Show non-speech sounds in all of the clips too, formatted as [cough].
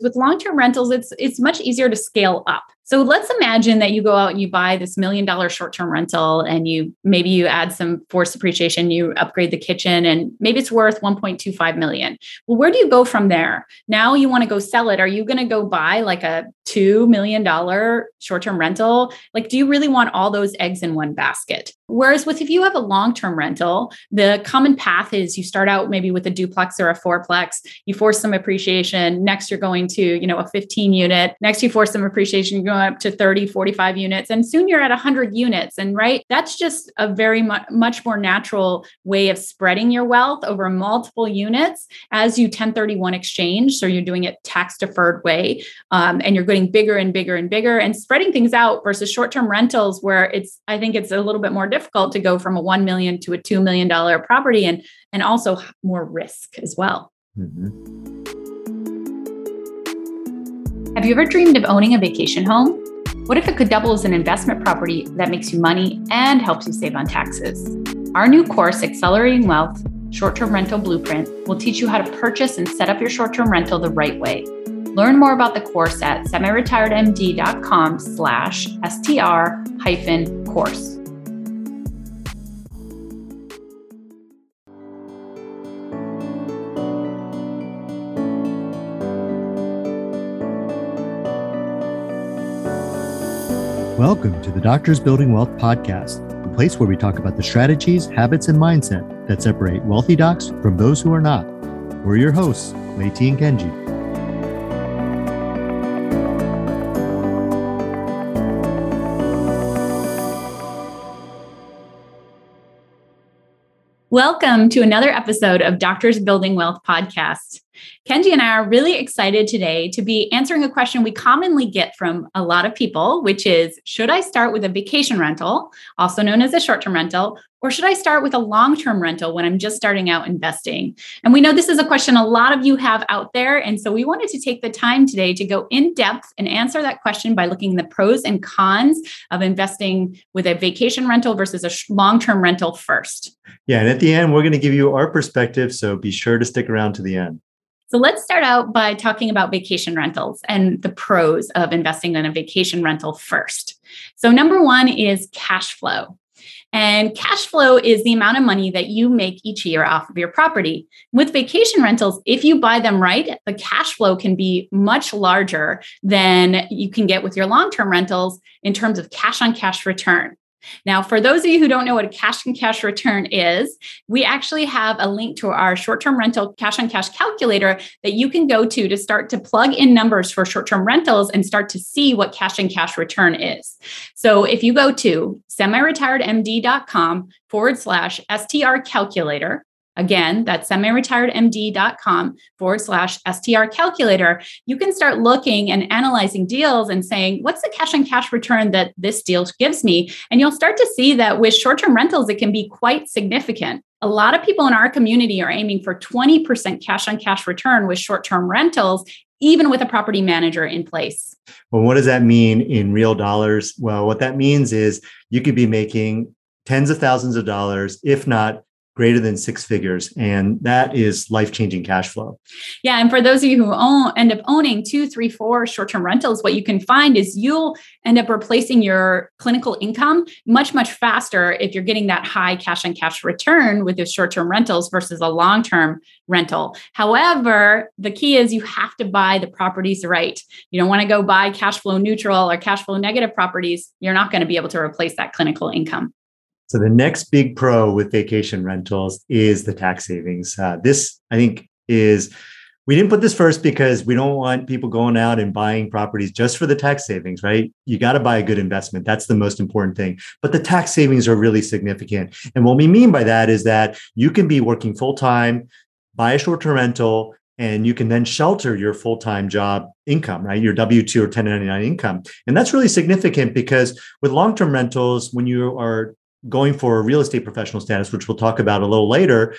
With long-term rentals, it's it's much easier to scale up. So let's imagine that you go out and you buy this million dollar short-term rental and you maybe you add some forced appreciation, you upgrade the kitchen and maybe it's worth 1.25 million. Well, where do you go from there? Now you want to go sell it. Are you going to go buy like a 2 million dollar short-term rental? Like do you really want all those eggs in one basket? Whereas with if you have a long-term rental, the common path is you start out maybe with a duplex or a fourplex, you force some appreciation, next you're going to, you know, a 15 unit, next you force some appreciation, you're up to 30, 45 units, and soon you're at 100 units. And right, that's just a very mu- much more natural way of spreading your wealth over multiple units as you 1031 exchange. So you're doing it tax deferred way, um, and you're getting bigger and bigger and bigger and spreading things out versus short term rentals, where it's I think it's a little bit more difficult to go from a one million to a two million dollar property, and and also more risk as well. Mm-hmm. Have you ever dreamed of owning a vacation home? What if it could double as an investment property that makes you money and helps you save on taxes? Our new course, Accelerating Wealth Short Term Rental Blueprint, will teach you how to purchase and set up your short term rental the right way. Learn more about the course at semiretiredmd.com slash str hyphen course. Welcome to the Doctors Building Wealth podcast, the place where we talk about the strategies, habits, and mindset that separate wealthy docs from those who are not. We're your hosts, Leti and Kenji. Welcome to another episode of Doctors Building Wealth podcast. Kenji and I are really excited today to be answering a question we commonly get from a lot of people, which is Should I start with a vacation rental, also known as a short term rental, or should I start with a long term rental when I'm just starting out investing? And we know this is a question a lot of you have out there. And so we wanted to take the time today to go in depth and answer that question by looking the pros and cons of investing with a vacation rental versus a long term rental first. Yeah. And at the end, we're going to give you our perspective. So be sure to stick around to the end. So let's start out by talking about vacation rentals and the pros of investing in a vacation rental first. So, number one is cash flow. And cash flow is the amount of money that you make each year off of your property. With vacation rentals, if you buy them right, the cash flow can be much larger than you can get with your long term rentals in terms of cash on cash return. Now, for those of you who don't know what a cash on cash return is, we actually have a link to our short term rental cash on cash calculator that you can go to to start to plug in numbers for short term rentals and start to see what cash on cash return is. So if you go to semiretiredmd.com forward slash STR calculator, Again, that's semiretiredmd.com forward slash STR calculator. You can start looking and analyzing deals and saying, what's the cash on cash return that this deal gives me? And you'll start to see that with short term rentals, it can be quite significant. A lot of people in our community are aiming for 20% cash on cash return with short term rentals, even with a property manager in place. Well, what does that mean in real dollars? Well, what that means is you could be making tens of thousands of dollars, if not greater than six figures. And that is life changing cash flow. Yeah. And for those of you who own, end up owning two, three, four short term rentals, what you can find is you'll end up replacing your clinical income much, much faster if you're getting that high cash on cash return with your short term rentals versus a long term rental. However, the key is you have to buy the properties right. You don't want to go buy cash flow neutral or cash flow negative properties. You're not going to be able to replace that clinical income. So the next big pro with vacation rentals is the tax savings. Uh, this, I think, is we didn't put this first because we don't want people going out and buying properties just for the tax savings, right? You got to buy a good investment. That's the most important thing. But the tax savings are really significant. And what we mean by that is that you can be working full time, buy a short term rental, and you can then shelter your full-time job income right your w2 or 1099 income and that's really significant because with long-term rentals when you are going for a real estate professional status, which we'll talk about a little later,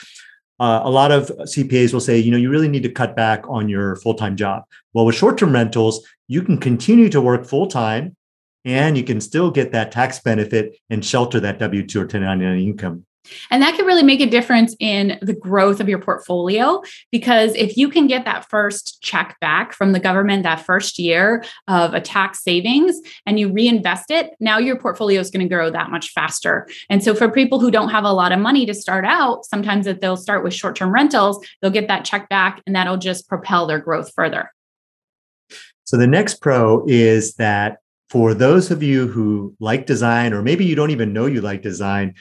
uh, a lot of CPAs will say, you know, you really need to cut back on your full time job. Well, with short term rentals, you can continue to work full time and you can still get that tax benefit and shelter that W 2 or 1099 income. And that can really make a difference in the growth of your portfolio because if you can get that first check back from the government that first year of a tax savings and you reinvest it, now your portfolio is going to grow that much faster. And so for people who don't have a lot of money to start out, sometimes if they'll start with short-term rentals, they'll get that check back and that'll just propel their growth further. So the next pro is that for those of you who like design, or maybe you don't even know you like design,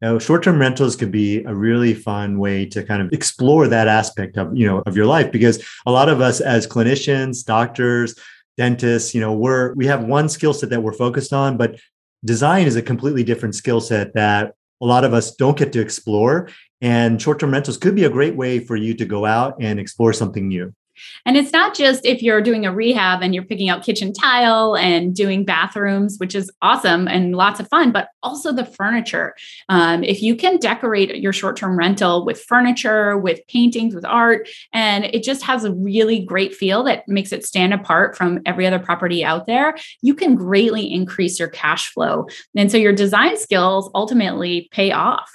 now, short-term rentals could be a really fun way to kind of explore that aspect of, you know, of your life because a lot of us as clinicians, doctors, dentists, you know, we're we have one skill set that we're focused on, but design is a completely different skill set that a lot of us don't get to explore and short-term rentals could be a great way for you to go out and explore something new. And it's not just if you're doing a rehab and you're picking out kitchen tile and doing bathrooms, which is awesome and lots of fun, but also the furniture. Um, if you can decorate your short term rental with furniture, with paintings, with art, and it just has a really great feel that makes it stand apart from every other property out there, you can greatly increase your cash flow. And so your design skills ultimately pay off.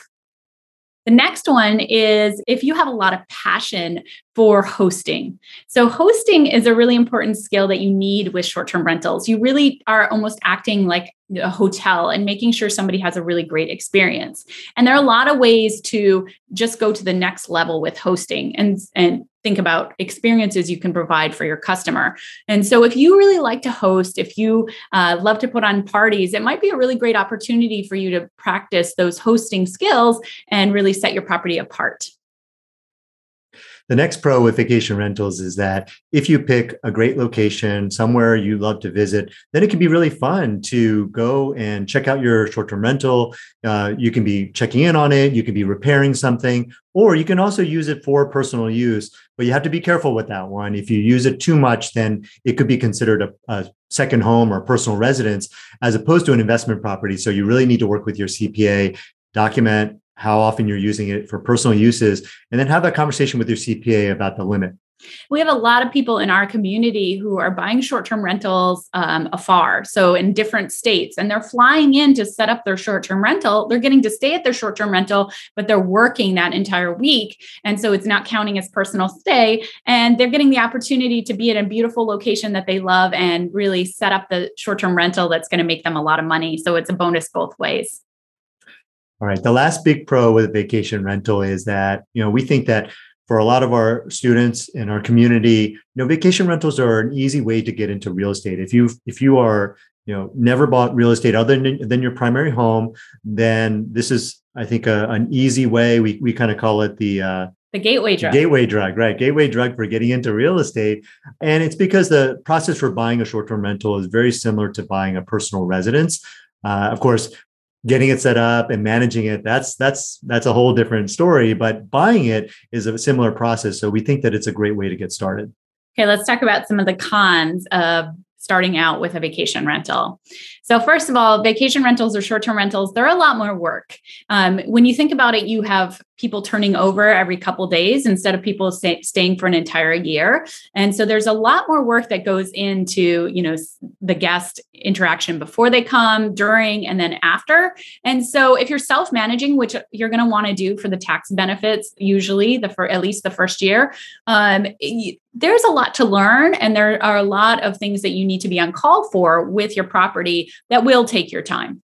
The next one is if you have a lot of passion for hosting. So, hosting is a really important skill that you need with short term rentals. You really are almost acting like a hotel and making sure somebody has a really great experience. And there are a lot of ways to just go to the next level with hosting and, and think about experiences you can provide for your customer. And so, if you really like to host, if you uh, love to put on parties, it might be a really great opportunity for you to practice those hosting skills and really set your property apart. The next pro with vacation rentals is that if you pick a great location, somewhere you love to visit, then it can be really fun to go and check out your short term rental. Uh, you can be checking in on it, you can be repairing something, or you can also use it for personal use. But you have to be careful with that one. If you use it too much, then it could be considered a, a second home or personal residence as opposed to an investment property. So you really need to work with your CPA, document how often you're using it for personal uses, and then have that conversation with your CPA about the limit. We have a lot of people in our community who are buying short term rentals um, afar, so in different states, and they're flying in to set up their short term rental. They're getting to stay at their short term rental, but they're working that entire week. And so it's not counting as personal stay. And they're getting the opportunity to be in a beautiful location that they love and really set up the short term rental that's going to make them a lot of money. So it's a bonus both ways. All right. The last big pro with vacation rental is that, you know, we think that for a lot of our students in our community, you know, vacation rentals are an easy way to get into real estate. If you if you are, you know, never bought real estate other than, than your primary home, then this is, I think, a, an easy way. We we kind of call it the uh, the gateway drug. Gateway drug, right? Gateway drug for getting into real estate. And it's because the process for buying a short term rental is very similar to buying a personal residence. Uh, of course, getting it set up and managing it that's that's that's a whole different story but buying it is a similar process so we think that it's a great way to get started okay let's talk about some of the cons of starting out with a vacation rental. So, first of all, vacation rentals or short term rentals, they're a lot more work. Um, when you think about it, you have people turning over every couple days instead of people stay, staying for an entire year. And so there's a lot more work that goes into, you know, the guest interaction before they come, during, and then after. And so if you're self-managing, which you're going to want to do for the tax benefits, usually the for at least the first year, um, there's a lot to learn and there are a lot of things that you need to be on call for with your property that will take your time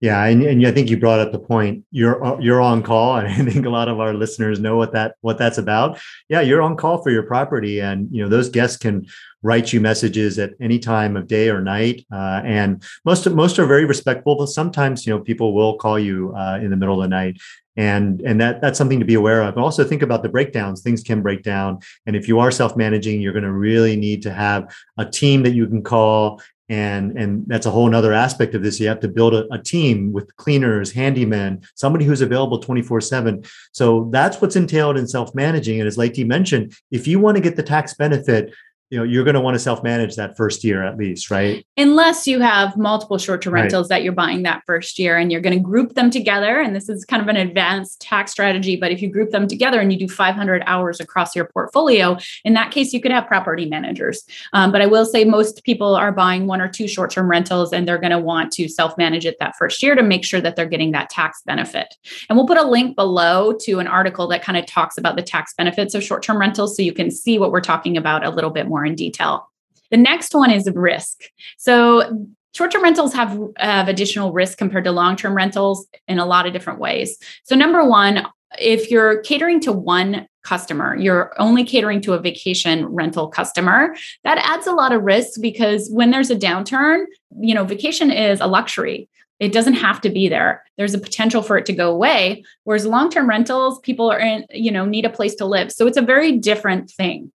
yeah, and, and I think you brought up the point. You're uh, you're on call, and [laughs] I think a lot of our listeners know what that what that's about. Yeah, you're on call for your property, and you know those guests can write you messages at any time of day or night, uh, and most most are very respectful. But sometimes you know people will call you uh, in the middle of the night, and and that that's something to be aware of. also think about the breakdowns. Things can break down, and if you are self managing, you're going to really need to have a team that you can call and and that's a whole nother aspect of this. You have to build a, a team with cleaners handymen somebody who's available 24 7 so that's what's entailed in self-managing. And as Leti mentioned if you want to get the tax benefit you know you're going to want to self-manage that first year at least right? Unless you have multiple short-term right. rentals that you're buying that first year and you're going to group them together and this is kind of an advanced tax strategy but if you group them together and you do 500 hours across your portfolio in that case you could have property managers. Um, but i will say most people are buying one or two short-term rentals and they're going to want to self-manage it that first year to make sure that they're getting that tax benefit. And we'll put a link below to an article that kind of talks about the tax benefits of short-term rentals so you can see what we're talking about a little bit more more in detail. The next one is risk. So short-term rentals have, have additional risk compared to long-term rentals in a lot of different ways. So number one, if you're catering to one customer, you're only catering to a vacation rental customer, that adds a lot of risk because when there's a downturn, you know, vacation is a luxury. It doesn't have to be there. There's a potential for it to go away. Whereas long-term rentals, people are in, you know, need a place to live. So it's a very different thing.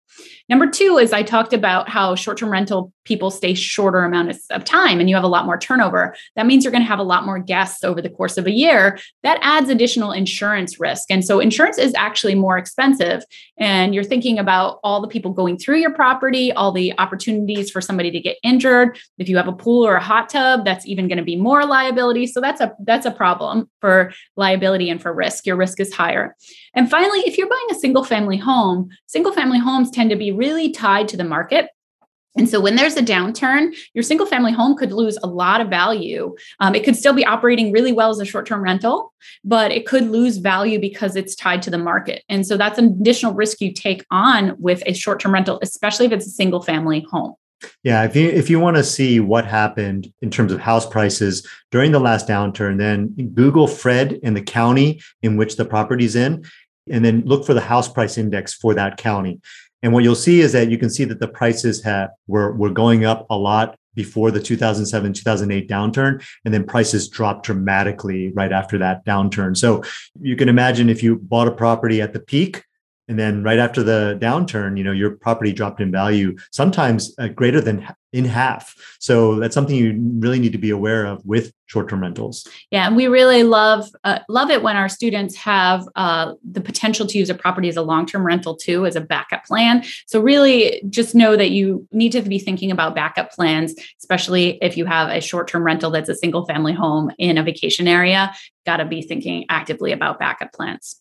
Number two is I talked about how short term rental people stay shorter amount of time and you have a lot more turnover. That means you're going to have a lot more guests over the course of a year. That adds additional insurance risk. And so insurance is actually more expensive. And you're thinking about all the people going through your property, all the opportunities for somebody to get injured. If you have a pool or a hot tub, that's even going to be more liability. So that's a that's a problem for liability and for risk. Your risk is higher. And finally, if you're buying a single family home, single family homes tend to be really tied to the market. And so when there's a downturn, your single family home could lose a lot of value. Um, it could still be operating really well as a short term rental, but it could lose value because it's tied to the market. And so that's an additional risk you take on with a short term rental, especially if it's a single family home. Yeah, if you if you want to see what happened in terms of house prices during the last downturn, then Google Fred and the county in which the property's in, and then look for the house price index for that county. And what you'll see is that you can see that the prices have were were going up a lot before the 2007 2008 downturn and then prices dropped dramatically right after that downturn. So you can imagine if you bought a property at the peak and then right after the downturn you know your property dropped in value sometimes uh, greater than in half. So that's something you really need to be aware of with short-term rentals. Yeah and we really love uh, love it when our students have uh, the potential to use a property as a long-term rental too as a backup plan. So really just know that you need to be thinking about backup plans especially if you have a short-term rental that's a single family home in a vacation area. Got to be thinking actively about backup plans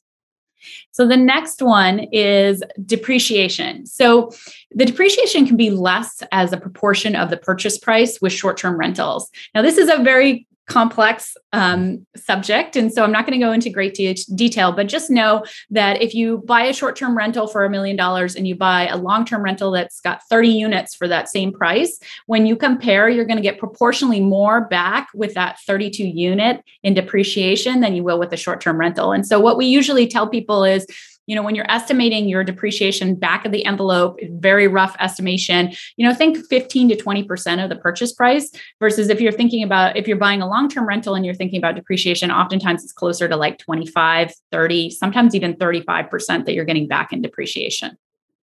so the next one is depreciation. So the depreciation can be less as a proportion of the purchase price with short term rentals. Now, this is a very complex um, subject. And so I'm not going to go into great de- detail, but just know that if you buy a short term rental for a million dollars and you buy a long term rental that's got 30 units for that same price, when you compare, you're going to get proportionally more back with that 32 unit in depreciation than you will with a short term rental. And so what we usually tell people is, you know when you're estimating your depreciation back of the envelope very rough estimation. You know think 15 to 20% of the purchase price versus if you're thinking about if you're buying a long-term rental and you're thinking about depreciation oftentimes it's closer to like 25 30 sometimes even 35% that you're getting back in depreciation.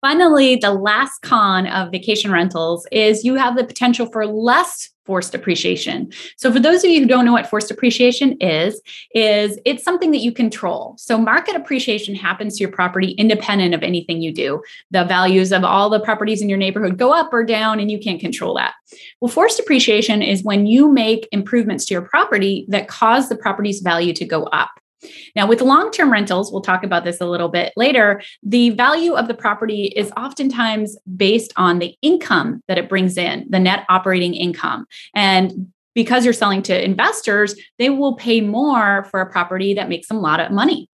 Finally, the last con of vacation rentals is you have the potential for less forced appreciation. So for those of you who don't know what forced appreciation is, is it's something that you control. So market appreciation happens to your property independent of anything you do. The values of all the properties in your neighborhood go up or down and you can't control that. Well, forced appreciation is when you make improvements to your property that cause the property's value to go up. Now, with long term rentals, we'll talk about this a little bit later. The value of the property is oftentimes based on the income that it brings in, the net operating income. And because you're selling to investors, they will pay more for a property that makes them a lot of money.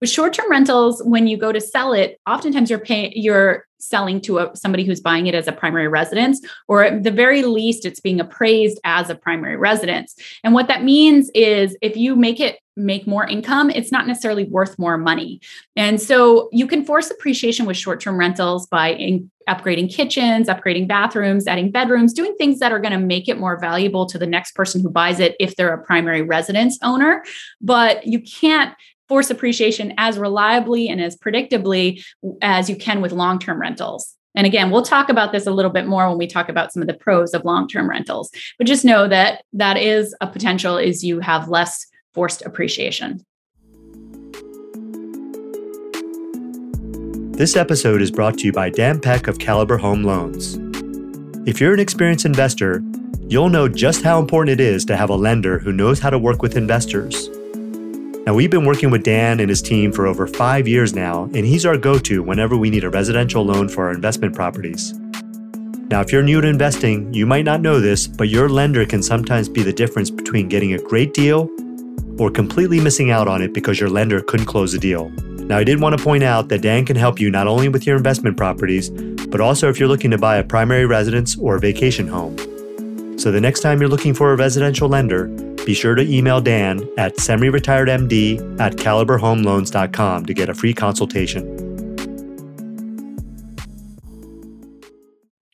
With short-term rentals, when you go to sell it, oftentimes you're paying you're selling to a, somebody who's buying it as a primary residence, or at the very least, it's being appraised as a primary residence. And what that means is if you make it make more income, it's not necessarily worth more money. And so you can force appreciation with short term rentals by in, upgrading kitchens, upgrading bathrooms, adding bedrooms, doing things that are going to make it more valuable to the next person who buys it if they're a primary residence owner. But you can't force appreciation as reliably and as predictably as you can with long term rentals. And again, we'll talk about this a little bit more when we talk about some of the pros of long-term rentals. But just know that that is a potential is you have less forced appreciation. This episode is brought to you by Dan Peck of Caliber Home Loans. If you're an experienced investor, you'll know just how important it is to have a lender who knows how to work with investors. Now, we've been working with Dan and his team for over five years now, and he's our go to whenever we need a residential loan for our investment properties. Now, if you're new to investing, you might not know this, but your lender can sometimes be the difference between getting a great deal or completely missing out on it because your lender couldn't close a deal. Now, I did want to point out that Dan can help you not only with your investment properties, but also if you're looking to buy a primary residence or a vacation home. So the next time you're looking for a residential lender, be sure to email Dan at semi-retiredmd at caliberhomeloans.com to get a free consultation.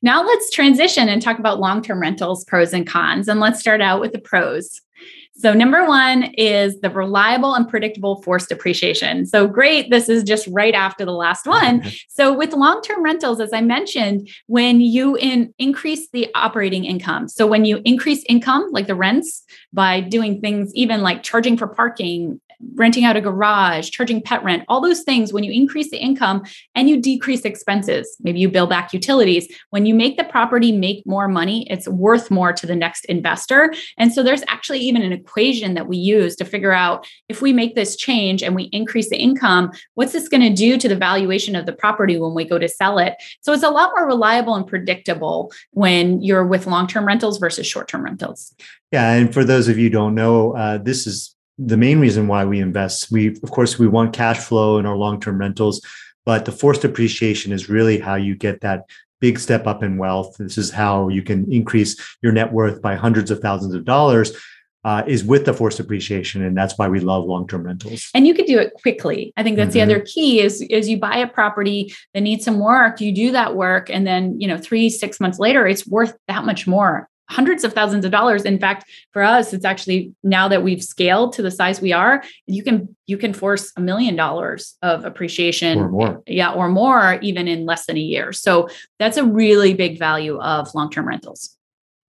Now let's transition and talk about long-term rentals pros and cons and let's start out with the pros. So, number one is the reliable and predictable forced depreciation. So, great. This is just right after the last one. Mm-hmm. So, with long term rentals, as I mentioned, when you in, increase the operating income, so when you increase income, like the rents, by doing things even like charging for parking, renting out a garage, charging pet rent, all those things, when you increase the income and you decrease expenses, maybe you bill back utilities, when you make the property make more money, it's worth more to the next investor. And so there's actually even an equation that we use to figure out if we make this change and we increase the income, what's this going to do to the valuation of the property when we go to sell it? So it's a lot more reliable and predictable when you're with long term rentals versus short term rentals. Yeah, and for those of you don't know, uh, this is the main reason why we invest. We, of course, we want cash flow in our long-term rentals, but the forced appreciation is really how you get that big step up in wealth. This is how you can increase your net worth by hundreds of thousands of dollars. Uh, is with the forced appreciation, and that's why we love long-term rentals. And you can do it quickly. I think that's mm-hmm. the other key is is you buy a property that needs some work, you do that work, and then you know three six months later, it's worth that much more hundreds of thousands of dollars. In fact for us it's actually now that we've scaled to the size we are you can you can force a million dollars of appreciation. Or more. Yeah or more even in less than a year. So that's a really big value of long-term rentals.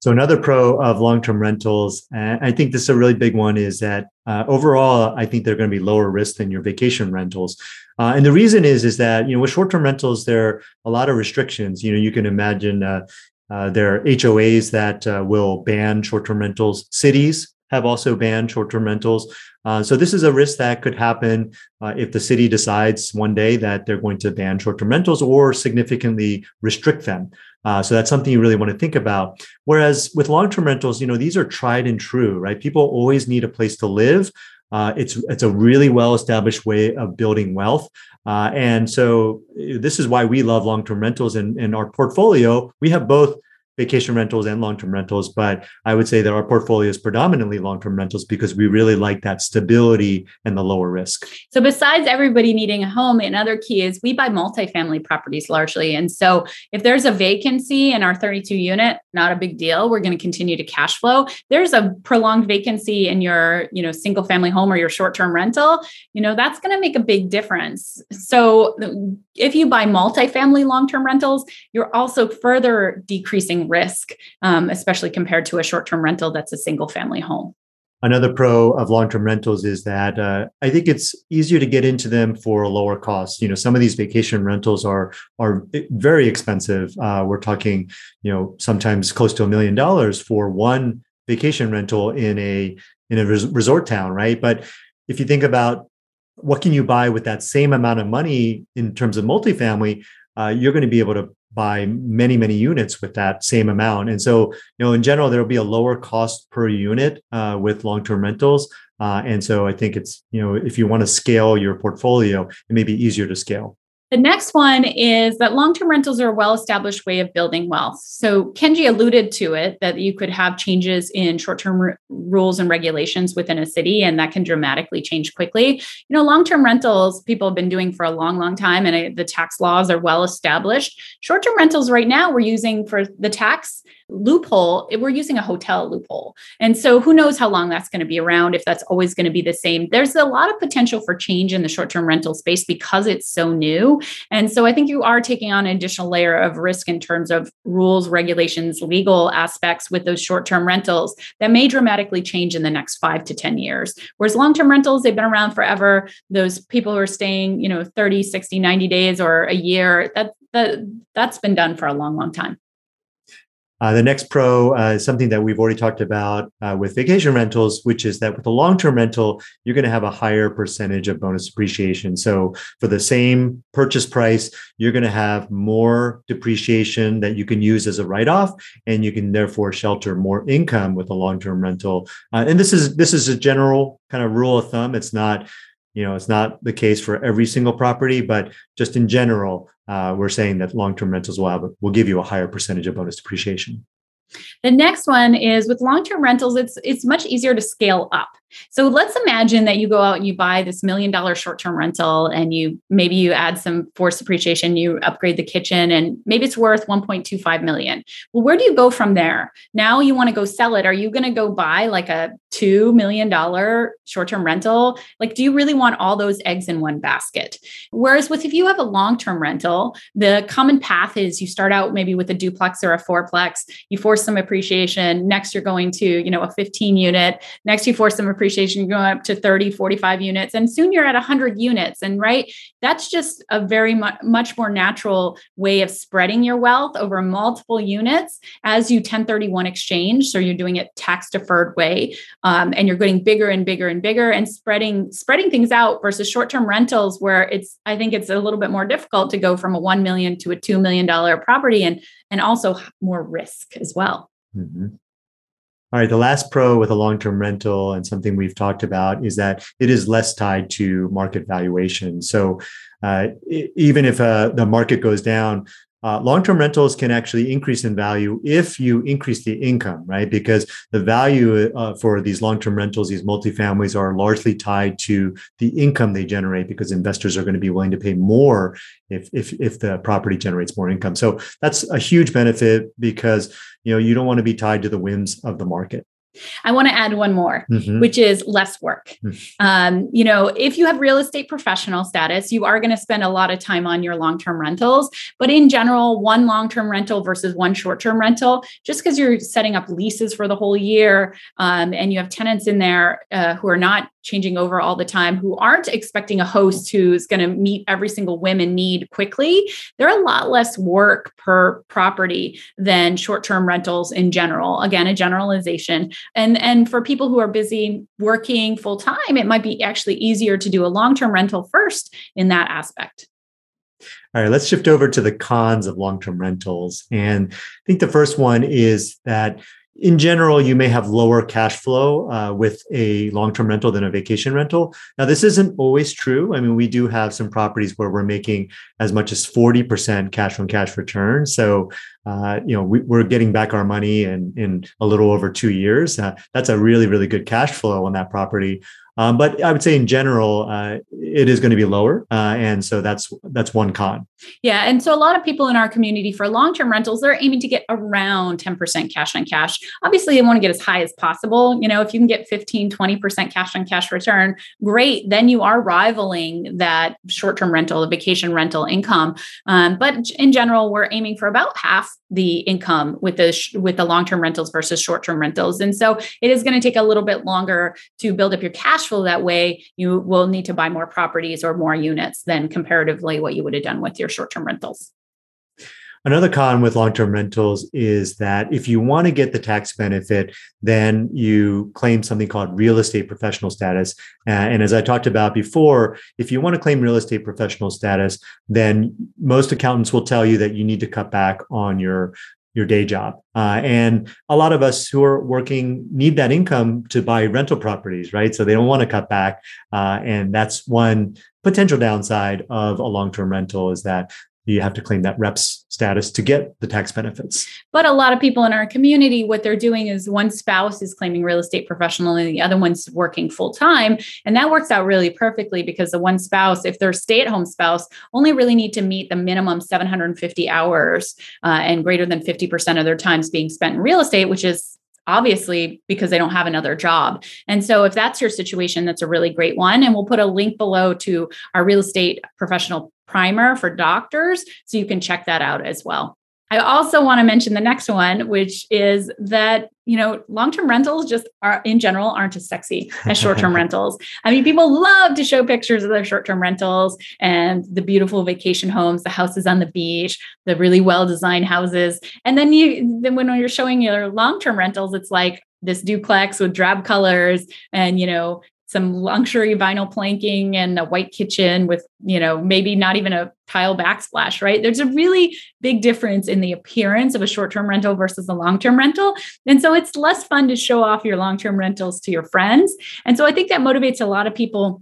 So another pro of long-term rentals, I think this is a really big one, is that uh, overall, I think they're going to be lower risk than your vacation rentals. Uh, and the reason is, is that you know with short-term rentals, there are a lot of restrictions. You know, you can imagine uh, there are HOAs that uh, will ban short term rentals. Cities have also banned short term rentals. Uh, so, this is a risk that could happen uh, if the city decides one day that they're going to ban short term rentals or significantly restrict them. Uh, so, that's something you really want to think about. Whereas with long term rentals, you know, these are tried and true, right? People always need a place to live. It's it's a really well established way of building wealth, uh, and so this is why we love long term rentals. And in our portfolio, we have both vacation rentals and long-term rentals but i would say that our portfolio is predominantly long-term rentals because we really like that stability and the lower risk so besides everybody needing a home another key is we buy multifamily properties largely and so if there's a vacancy in our 32 unit not a big deal. We're going to continue to cash flow. There's a prolonged vacancy in your you know single family home or your short-term rental. You know that's going to make a big difference. So if you buy multifamily long-term rentals you're also further decreasing risk, um, especially compared to a short term rental that's a single family home. Another pro of long-term rentals is that uh, I think it's easier to get into them for a lower cost. You know, some of these vacation rentals are are very expensive. Uh, we're talking, you know, sometimes close to a million dollars for one vacation rental in a in a res- resort town, right? But if you think about what can you buy with that same amount of money in terms of multifamily, uh, you're going to be able to buy many many units with that same amount. And so you know in general there will be a lower cost per unit uh, with long-term rentals. Uh, and so i think it's you know if you want to scale your portfolio it may be easier to scale the next one is that long term rentals are a well established way of building wealth. So, Kenji alluded to it that you could have changes in short term r- rules and regulations within a city, and that can dramatically change quickly. You know, long term rentals people have been doing for a long, long time, and uh, the tax laws are well established. Short term rentals right now we're using for the tax loophole, we're using a hotel loophole. And so who knows how long that's going to be around, if that's always going to be the same. There's a lot of potential for change in the short term rental space because it's so new. And so I think you are taking on an additional layer of risk in terms of rules, regulations, legal aspects with those short term rentals that may dramatically change in the next five to 10 years. Whereas long term rentals, they've been around forever. Those people who are staying, you know, 30, 60, 90 days or a year, that, that, that's been done for a long, long time. Uh, the next pro uh, is something that we've already talked about uh, with vacation rentals, which is that with a long term rental, you're going to have a higher percentage of bonus depreciation. So for the same purchase price, you're going to have more depreciation that you can use as a write off, and you can therefore shelter more income with a long term rental. Uh, and this is this is a general kind of rule of thumb. It's not you know it's not the case for every single property but just in general uh, we're saying that long-term rentals will have will give you a higher percentage of bonus depreciation the next one is with long-term rentals it's it's much easier to scale up so let's imagine that you go out and you buy this million dollar short term rental and you maybe you add some forced appreciation, you upgrade the kitchen, and maybe it's worth 1.25 million. Well, where do you go from there? Now you want to go sell it. Are you going to go buy like a $2 million short term rental? Like, do you really want all those eggs in one basket? Whereas with if you have a long term rental, the common path is you start out maybe with a duplex or a fourplex, you force some appreciation. Next, you're going to, you know, a 15 unit. Next, you force some appreciation You going up to 30 45 units and soon you're at 100 units and right that's just a very mu- much more natural way of spreading your wealth over multiple units as you 1031 exchange so you're doing it tax deferred way um, and you're getting bigger and bigger and bigger and spreading spreading things out versus short-term rentals where it's i think it's a little bit more difficult to go from a 1 million to a 2 million dollar property and and also more risk as well mm-hmm. All right, the last pro with a long term rental and something we've talked about is that it is less tied to market valuation. So uh, even if uh, the market goes down, uh, long-term rentals can actually increase in value if you increase the income, right? Because the value uh, for these long-term rentals, these multifamilies, are largely tied to the income they generate, because investors are going to be willing to pay more if if if the property generates more income. So that's a huge benefit because you know you don't want to be tied to the whims of the market. I want to add one more, mm-hmm. which is less work. Mm-hmm. Um, you know, if you have real estate professional status, you are going to spend a lot of time on your long term rentals. But in general, one long term rental versus one short term rental, just because you're setting up leases for the whole year um, and you have tenants in there uh, who are not changing over all the time, who aren't expecting a host who's going to meet every single whim and need quickly, they're a lot less work per property than short term rentals in general. Again, a generalization and and for people who are busy working full time it might be actually easier to do a long-term rental first in that aspect all right, let's shift over to the cons of long term rentals. And I think the first one is that in general, you may have lower cash flow uh, with a long term rental than a vacation rental. Now, this isn't always true. I mean, we do have some properties where we're making as much as 40% cash on cash return. So, uh, you know, we, are getting back our money in, in a little over two years. Uh, that's a really, really good cash flow on that property. Um, but I would say in general, uh, it is going to be lower, uh, and so that's that's one con. Yeah, and so a lot of people in our community for long-term rentals, they're aiming to get around 10% cash on cash. Obviously, they want to get as high as possible. You know, if you can get 15, 20% cash on cash return, great. Then you are rivaling that short-term rental, the vacation rental income. Um, but in general, we're aiming for about half the income with the sh- with the long-term rentals versus short-term rentals, and so it is going to take a little bit longer to build up your cash cash flow that way, you will need to buy more properties or more units than comparatively what you would have done with your short term rentals. Another con with long term rentals is that if you want to get the tax benefit, then you claim something called real estate professional status. and as I talked about before, if you want to claim real estate professional status, then most accountants will tell you that you need to cut back on your your day job. Uh, and a lot of us who are working need that income to buy rental properties, right? So they don't want to cut back. Uh, and that's one potential downside of a long term rental is that you have to claim that reps status to get the tax benefits. But a lot of people in our community, what they're doing is one spouse is claiming real estate professional and the other one's working full time. And that works out really perfectly because the one spouse, if they're stay at home spouse, only really need to meet the minimum 750 hours uh, and greater than 50% of their times being spent in real estate, which is obviously because they don't have another job. And so if that's your situation, that's a really great one. And we'll put a link below to our real estate professional primer for doctors so you can check that out as well. I also want to mention the next one, which is that, you know, long term rentals just are in general aren't as sexy as [laughs] short term rentals. I mean, people love to show pictures of their short term rentals and the beautiful vacation homes, the houses on the beach, the really well designed houses. And then you, then when you're showing your long term rentals, it's like, this duplex with drab colors and you know some luxury vinyl planking and a white kitchen with, you know, maybe not even a tile backsplash, right? There's a really big difference in the appearance of a short term rental versus a long term rental. And so it's less fun to show off your long term rentals to your friends. And so I think that motivates a lot of people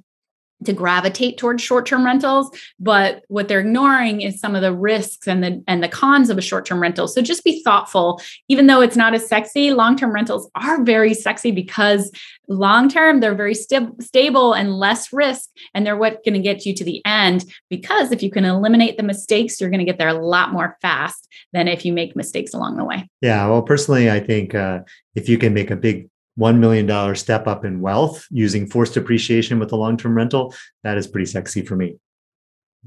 to gravitate towards short-term rentals but what they're ignoring is some of the risks and the and the cons of a short-term rental. So just be thoughtful. Even though it's not as sexy long-term rentals are very sexy because long-term they're very st- stable and less risk and they're what going to get you to the end because if you can eliminate the mistakes you're going to get there a lot more fast than if you make mistakes along the way. Yeah well personally i think uh, if you can make a big $1 million step up in wealth using forced appreciation with a long term rental, that is pretty sexy for me.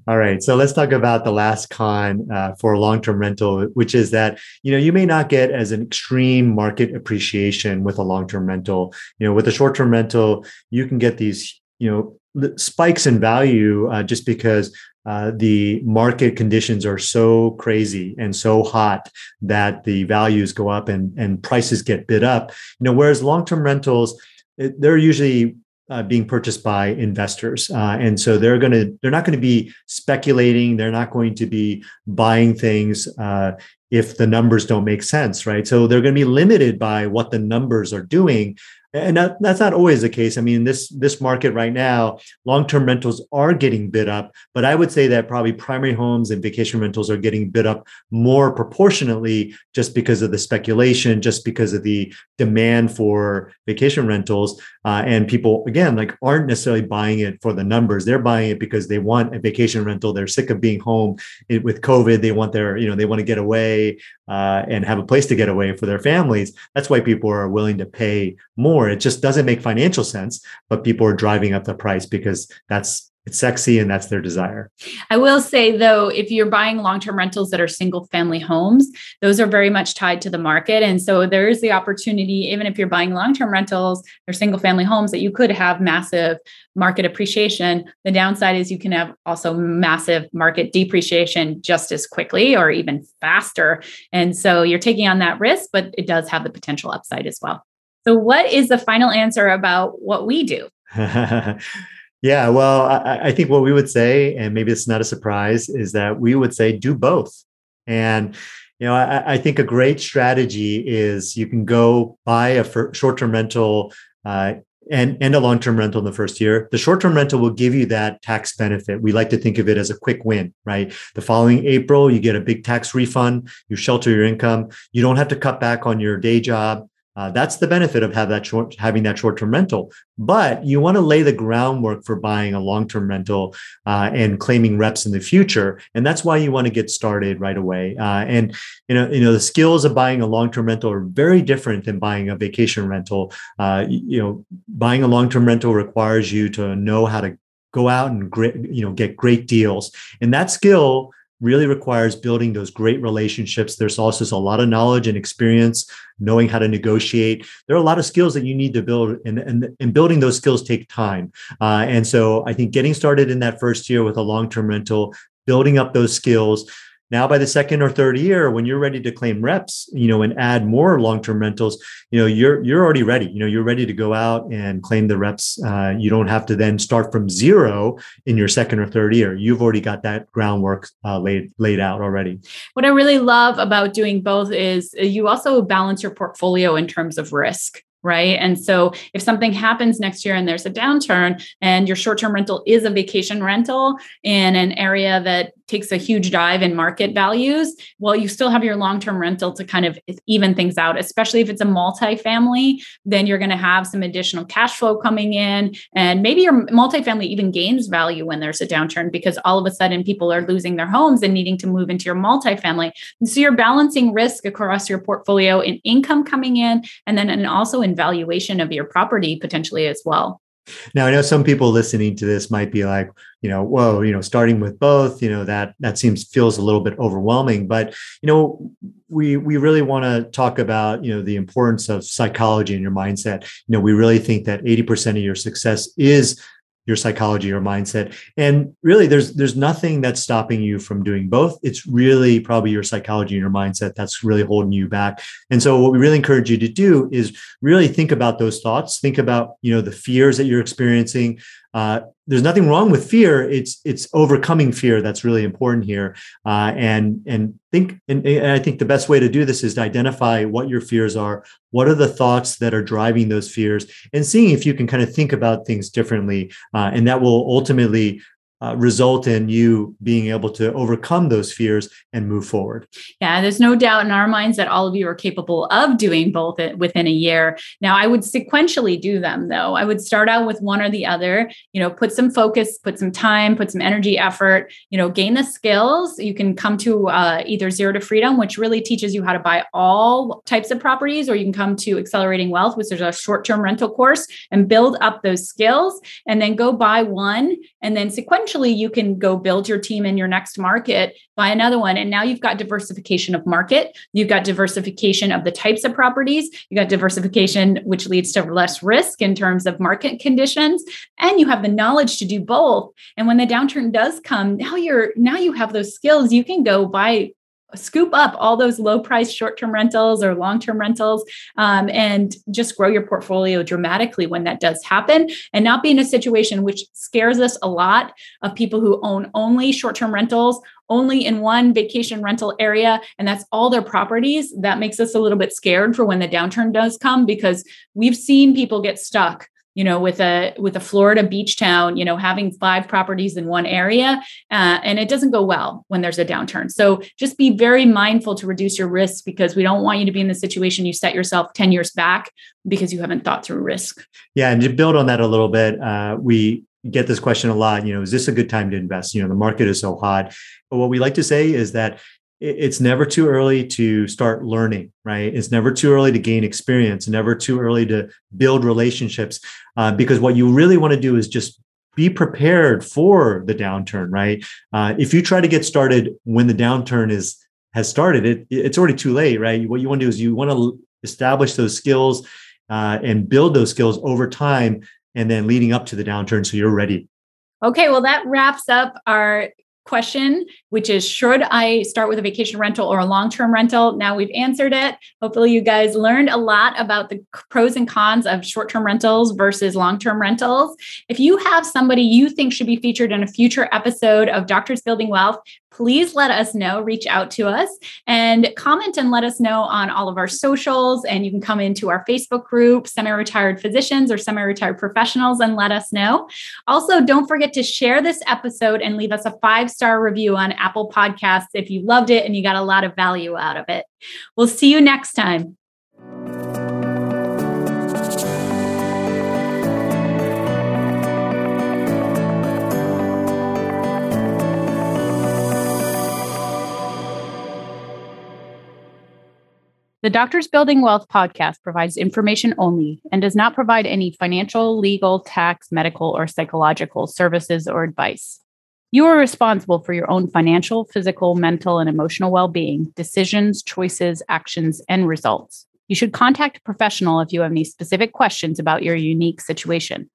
All right, so let's talk about the last con uh, for a long-term rental, which is that you know you may not get as an extreme market appreciation with a long-term rental. You know, with a short-term rental, you can get these you know spikes in value uh, just because uh, the market conditions are so crazy and so hot that the values go up and, and prices get bid up. You know, whereas long-term rentals, they're usually uh, being purchased by investors, uh, and so they're going to they're not going to be speculating. They're not going to be buying things uh, if the numbers don't make sense, right? So they're going to be limited by what the numbers are doing and that, that's not always the case. I mean, this this market right now, long-term rentals are getting bid up, but I would say that probably primary homes and vacation rentals are getting bid up more proportionately just because of the speculation, just because of the demand for vacation rentals, uh, and people again like aren't necessarily buying it for the numbers. They're buying it because they want a vacation rental. They're sick of being home with COVID. They want their you know they want to get away uh, and have a place to get away for their families. That's why people are willing to pay more. It just doesn't make financial sense, but people are driving up the price because that's it's sexy and that's their desire. I will say though, if you're buying long-term rentals that are single family homes, those are very much tied to the market. And so there is the opportunity, even if you're buying long-term rentals or single family homes, that you could have massive market appreciation. The downside is you can have also massive market depreciation just as quickly or even faster. And so you're taking on that risk, but it does have the potential upside as well. So, what is the final answer about what we do? [laughs] Yeah, well, I, I, think what we would say, and maybe it's not a surprise, is that we would say do both. And you know, I, I think a great strategy is you can go buy a short-term rental uh, and and a long-term rental in the first year. The short-term rental will give you that tax benefit. We like to think of it as a quick win, right? The following April, you get a big tax refund. You shelter your income. You don't have to cut back on your day job. Uh, that's the benefit of have that short, having that short-term rental. But you want to lay the groundwork for buying a long-term rental uh, and claiming reps in the future, and that's why you want to get started right away. Uh, and you know, you know, the skills of buying a long-term rental are very different than buying a vacation rental. Uh, you know, buying a long-term rental requires you to know how to go out and you know, get great deals, and that skill really requires building those great relationships. There's also a lot of knowledge and experience, knowing how to negotiate. There are a lot of skills that you need to build, and, and, and building those skills take time. Uh, and so I think getting started in that first year with a long term rental, building up those skills, now, by the second or third year, when you're ready to claim reps, you know, and add more long-term rentals, you know, you're you're already ready. You know, you're ready to go out and claim the reps. Uh, you don't have to then start from zero in your second or third year. You've already got that groundwork uh, laid laid out already. What I really love about doing both is you also balance your portfolio in terms of risk right? And so if something happens next year and there's a downturn and your short-term rental is a vacation rental in an area that takes a huge dive in market values, well, you still have your long term rental to kind of even things out, especially if it's a multifamily, then you're going to have some additional cash flow coming in. And maybe your multifamily even gains value when there's a downturn because all of a sudden people are losing their homes and needing to move into your multifamily. And so you're balancing risk across your portfolio in income coming in and then and also in valuation of your property potentially as well. Now I know some people listening to this might be like, you know, whoa, you know, starting with both, you know, that that seems feels a little bit overwhelming. But you know, we we really want to talk about, you know, the importance of psychology and your mindset. You know, we really think that 80% of your success is your psychology your mindset. And really there's there's nothing that's stopping you from doing both. It's really probably your psychology and your mindset that's really holding you back. And so what we really encourage you to do is really think about those thoughts. Think about you know the fears that you're experiencing uh, there's nothing wrong with fear. It's it's overcoming fear that's really important here. Uh, and and think and, and, I think the best way to do this is to identify what your fears are. What are the thoughts that are driving those fears, and seeing if you can kind of think about things differently. Uh, and that will ultimately uh, result in you being able to overcome those fears and move forward. Yeah, there's no doubt in our minds that all of you are capable of doing both within a year. Now, I would sequentially do them though. I would start out with one or the other, you know, put some focus, put some time, put some energy, effort, you know, gain the skills. You can come to uh, either Zero to Freedom, which really teaches you how to buy all types of properties, or you can come to Accelerating Wealth, which is a short term rental course and build up those skills and then go buy one and then sequentially eventually you can go build your team in your next market, buy another one. And now you've got diversification of market. You've got diversification of the types of properties. You got diversification, which leads to less risk in terms of market conditions. And you have the knowledge to do both. And when the downturn does come, now you're now you have those skills. You can go buy scoop up all those low price short term rentals or long term rentals um, and just grow your portfolio dramatically when that does happen. And not be in a situation which scares us a lot of people who own only short term rentals only in one vacation rental area and that's all their properties. That makes us a little bit scared for when the downturn does come because we've seen people get stuck you know with a with a florida beach town you know having five properties in one area uh, and it doesn't go well when there's a downturn. So just be very mindful to reduce your risk because we don't want you to be in the situation you set yourself 10 years back because you haven't thought through risk. Yeah and to build on that a little bit uh, we get this question a lot you know is this a good time to invest? You know the market is so hot. But what we like to say is that it's never too early to start learning, right? It's never too early to gain experience, never too early to build relationships, uh, because what you really want to do is just be prepared for the downturn, right? Uh, if you try to get started when the downturn is has started, it it's already too late, right? What you want to do is you want to establish those skills uh, and build those skills over time, and then leading up to the downturn, so you're ready. Okay, well, that wraps up our question, which is Should I start with a vacation rental or a long term rental? Now we've answered it. Hopefully, you guys learned a lot about the pros and cons of short term rentals versus long term rentals. If you have somebody you think should be featured in a future episode of Doctors Building Wealth, please let us know. Reach out to us and comment and let us know on all of our socials. And you can come into our Facebook group, Semi Retired Physicians or Semi Retired Professionals, and let us know. Also, don't forget to share this episode and leave us a five star review on Apple Podcasts if you loved it and you got a lot of value out of it. We'll see you next time. The Doctors Building Wealth podcast provides information only and does not provide any financial, legal, tax, medical, or psychological services or advice. You are responsible for your own financial, physical, mental, and emotional well being, decisions, choices, actions, and results. You should contact a professional if you have any specific questions about your unique situation.